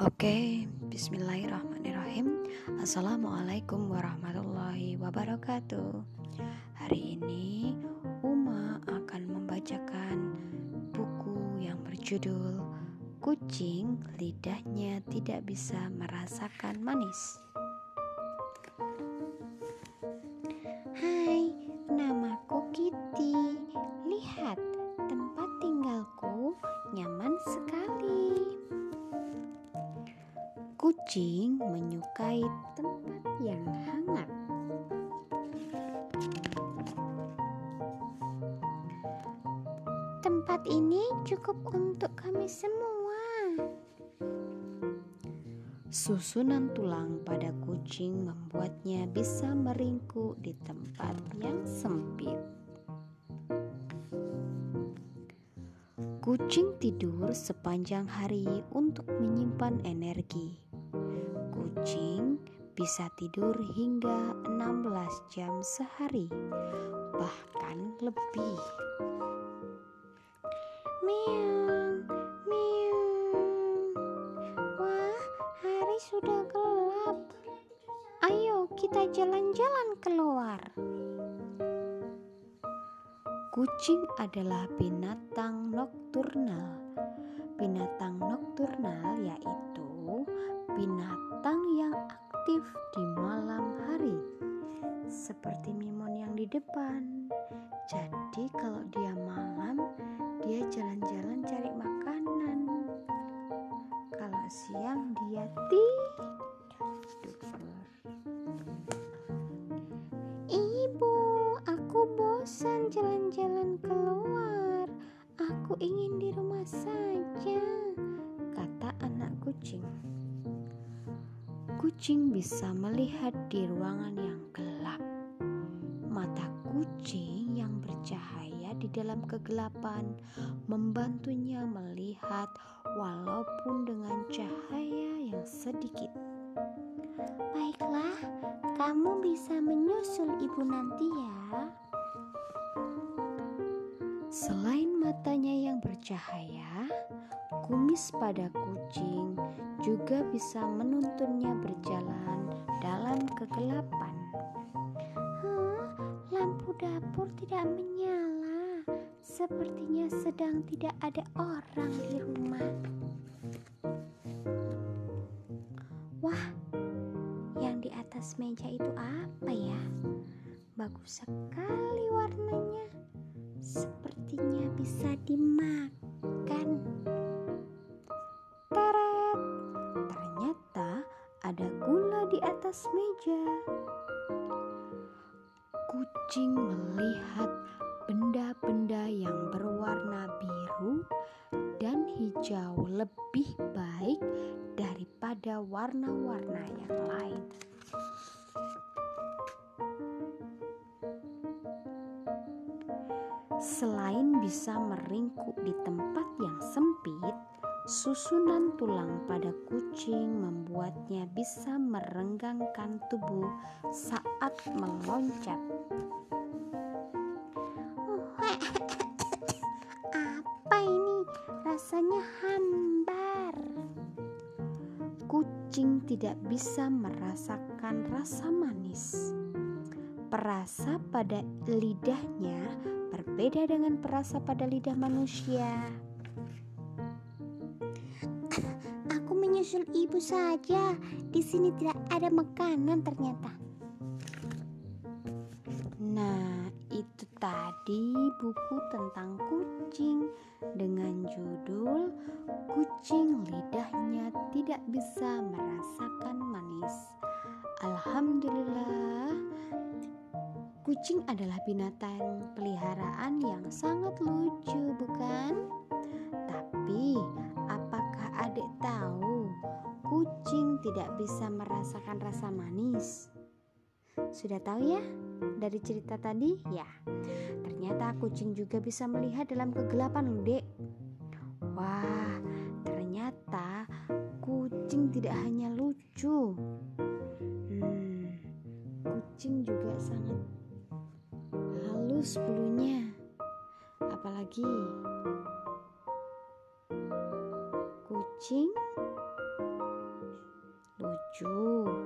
Oke, bismillahirrahmanirrahim. Assalamualaikum warahmatullahi wabarakatuh. Hari ini Uma akan membacakan buku yang berjudul Kucing lidahnya tidak bisa merasakan manis Kucing menyukai tempat yang hangat Tempat ini cukup untuk kami semua. Susunan tulang pada kucing membuatnya bisa meringkuk di tempat yang sempit. Kucing tidur sepanjang hari untuk menyimpan energi. Kucing bisa tidur hingga 16 jam sehari, bahkan lebih. Meong, meong. Wah, hari sudah gelap. Ayo kita jalan-jalan keluar. Kucing adalah binatang nokturnal. Binatang nokturnal yaitu binatang aktif di malam hari, seperti Mimon yang di depan. Jadi, kalau dia malam, dia jalan-jalan cari makanan. Kalau siang, dia tidur. Ibu, aku bosan jalan-jalan keluar. Aku ingin di rumah saja. kata anak kucing. Kucing bisa melihat di ruangan yang gelap. Mata kucing yang bercahaya di dalam kegelapan membantunya melihat walaupun dengan cahaya yang sedikit. Baiklah, kamu bisa menyusul ibu nanti ya. Selain matanya yang bercahaya, kumis pada kucing juga bisa menuntunnya berjalan dalam kegelapan. Hah, lampu dapur tidak menyala. Sepertinya sedang tidak ada orang di rumah. Wah, yang di atas meja itu apa ya? Bagus sekali warnanya. Sepertinya bisa dimakan. Benda-benda yang berwarna biru dan hijau lebih baik daripada warna-warna yang lain. Selain bisa meringkuk di tempat yang sempit, susunan tulang pada kucing membuatnya bisa merenggangkan tubuh saat meloncat. Rasanya hambar. Kucing tidak bisa merasakan rasa manis. Perasa pada lidahnya berbeda dengan perasa pada lidah manusia. Aku menyusul ibu saja. Di sini tidak ada makanan ternyata. Tadi buku tentang kucing dengan judul "Kucing Lidahnya Tidak Bisa Merasakan Manis". Alhamdulillah, kucing adalah binatang peliharaan yang sangat lucu, bukan? Tapi, apakah adik tahu kucing tidak bisa merasakan rasa manis? Sudah tahu ya dari cerita tadi? Ya, ternyata kucing juga bisa melihat dalam kegelapan loh dek. Wah, ternyata kucing tidak hanya lucu. Hmm, kucing juga sangat halus bulunya. Apalagi kucing Tujuh.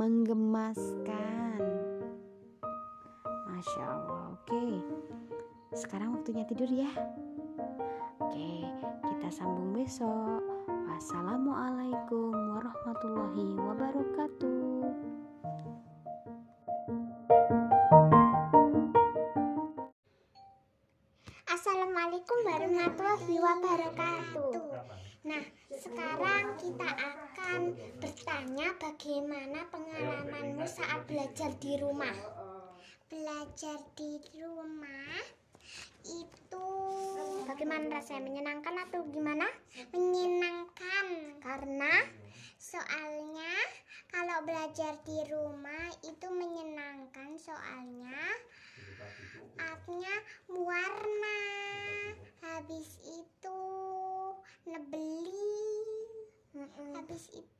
Menggemaskan. Masya Allah. Oke. Sekarang waktunya tidur ya. Oke, kita sambung besok. Wassalamualaikum warahmatullahi wabarakatuh. Assalamualaikum warahmatullahi wabarakatuh. Nah, sekarang kita akan bertanya bagaimana pengalamanmu saat belajar di rumah. Belajar di rumah itu bagaimana rasanya? Menyenangkan atau gimana? Menyenangkan. Karena soalnya kalau belajar di rumah itu menyenangkan soalnya artnya warna. Habis itu nebeli. Habis itu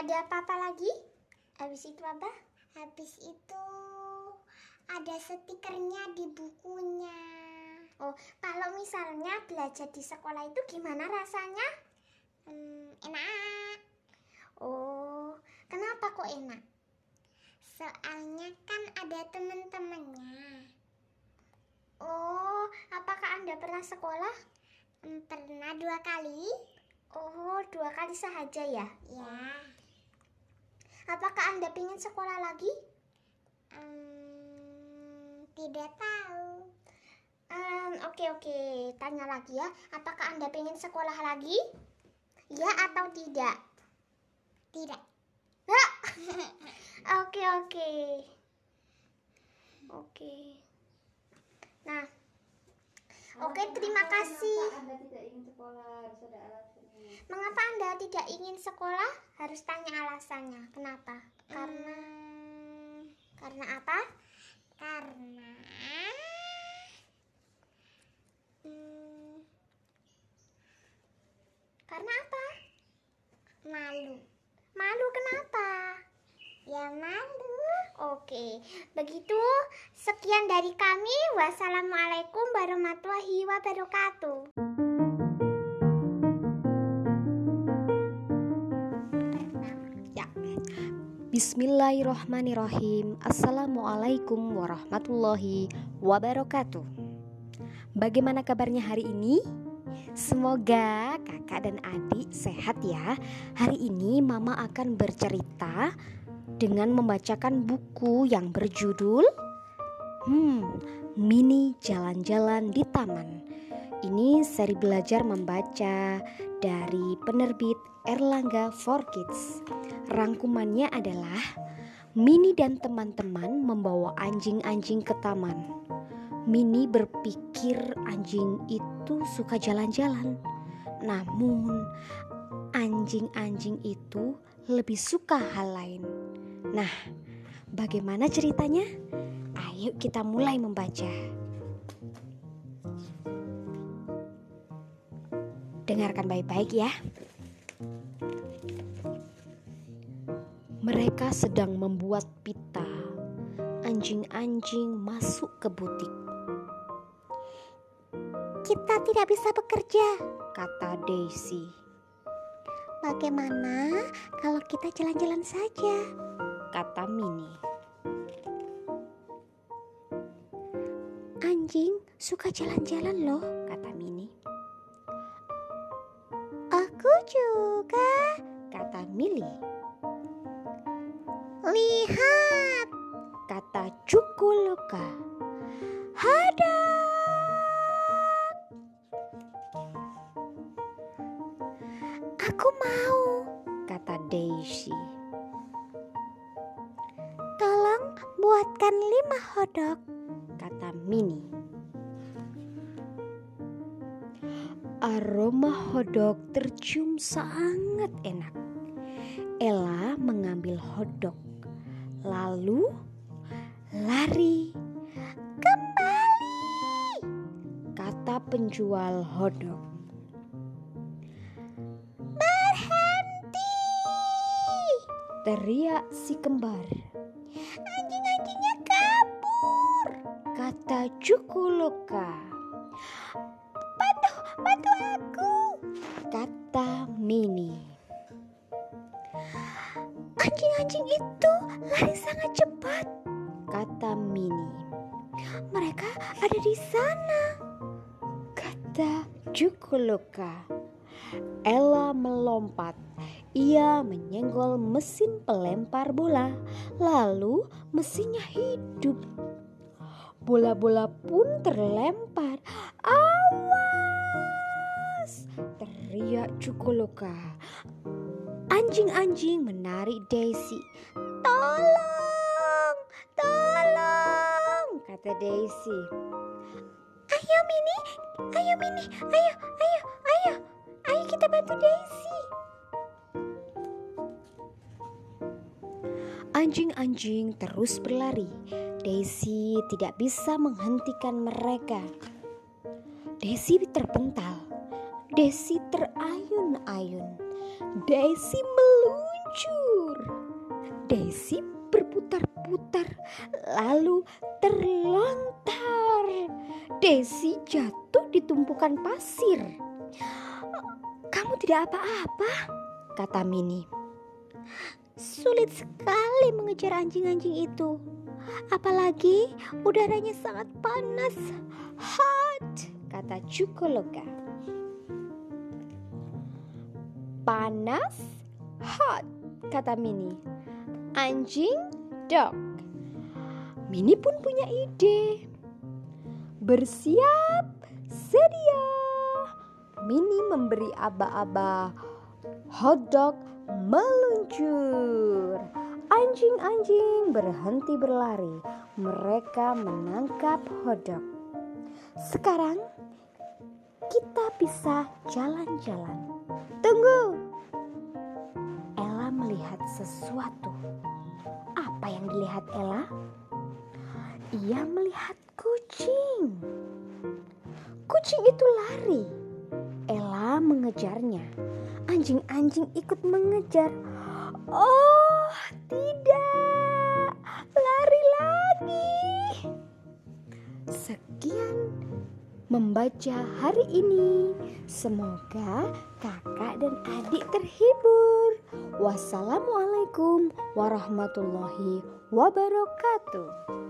ada apa-apa lagi habis itu apa habis itu ada stikernya di bukunya oh kalau misalnya belajar di sekolah itu gimana rasanya Hmm, enak. Oh, kenapa kok enak? Soalnya kan ada teman-temannya. Oh, apakah Anda pernah sekolah? Hmm, pernah dua kali. Oh, dua kali saja ya? Ya. Apakah Anda ingin sekolah lagi? Hmm, tidak tahu. Hmm, oke oke, tanya lagi ya. Apakah Anda ingin sekolah lagi? Ya atau tidak? Tidak. Oke oke. Oke. Nah. Oke, terima kasih. Anda tidak ingin sekolah harus ada alasannya. Anda tidak ingin sekolah? Harus tanya alasannya. Kenapa? Karena Karena apa? Karena Hmm, Karena apa? Malu. Malu kenapa? Ya malu. Oke, begitu sekian dari kami. Wassalamualaikum warahmatullahi wabarakatuh. Bismillahirrohmanirrohim Assalamualaikum warahmatullahi wabarakatuh. Bagaimana kabarnya hari ini? Semoga kakak dan adik sehat ya. Hari ini mama akan bercerita Dengan membacakan buku yang berjudul Hmm, Mini Jalan-Jalan di Taman Ini seri belajar membaca dari penerbit Erlangga for Kids Rangkumannya adalah Mini dan teman-teman membawa anjing-anjing ke taman. Mini berpikir anjing itu suka jalan-jalan. Namun, anjing-anjing itu lebih suka hal lain. Nah, bagaimana ceritanya? Ayo kita mulai membaca. Dengarkan baik-baik ya. Mereka sedang membuat pita. Anjing-anjing masuk ke butik, Kita tidak bisa bekerja. kata Daisy. Bagaimana kalau kita jalan-jalan saja? Kata Mini. Anjing suka jalan-jalan loh. Kata Mini. Juga. Kata Mili. Lihat, Kata Cukuluka. ada. Aku mau. Kata Daisy. Tolong buatkan lima hodok. Kata Mini. Aroma hodok tercium sangat enak. Ella mengambil hodok, lalu lari Kembali. kata penjual hodok. Berhenti. Teriak si kembar. Anjing-anjingnya kabur. Kata Cukuluka. Cukuluka. Ella melompat. Ia menyenggol mesin pelempar bola, lalu mesinnya hidup. Bola-bola pun terlempar. Awas! Teriak Cukuluka. Anjing-anjing menarik Daisy. Tolong, tolong. Kata Daisy. Ayo Mini, ayo Mini, ayo, ayo, ayo. Ayo kita bantu Daisy. Anjing-anjing terus berlari. Daisy tidak bisa menghentikan mereka. Daisy terpental. Daisy terayun-ayun. Daisy meluncur. Daisy berputar-putar lalu terlontar. Daisy jatuh di tumpukan pasir. Kamu tidak apa-apa, kata Mini. Sulit sekali mengejar anjing-anjing itu. Apalagi udaranya sangat panas. Hot, kata Cukoloka. Panas, hot, kata Mini. Anjing, dog. Mini pun punya ide. Bersiap, sedia. Mini memberi aba-aba hotdog meluncur. Anjing-anjing berhenti berlari. Mereka menangkap hotdog. Sekarang kita bisa jalan-jalan. Tunggu. Ella melihat sesuatu. Apa yang dilihat Ella? Ia melihat kucing. Kucing itu lari. Ella mengejarnya. Anjing-anjing ikut mengejar. Oh, tidak. Lari lagi. Sekian membaca hari ini. Semoga kakak dan adik terhibur. Wassalamualaikum warahmatullahi wabarakatuh.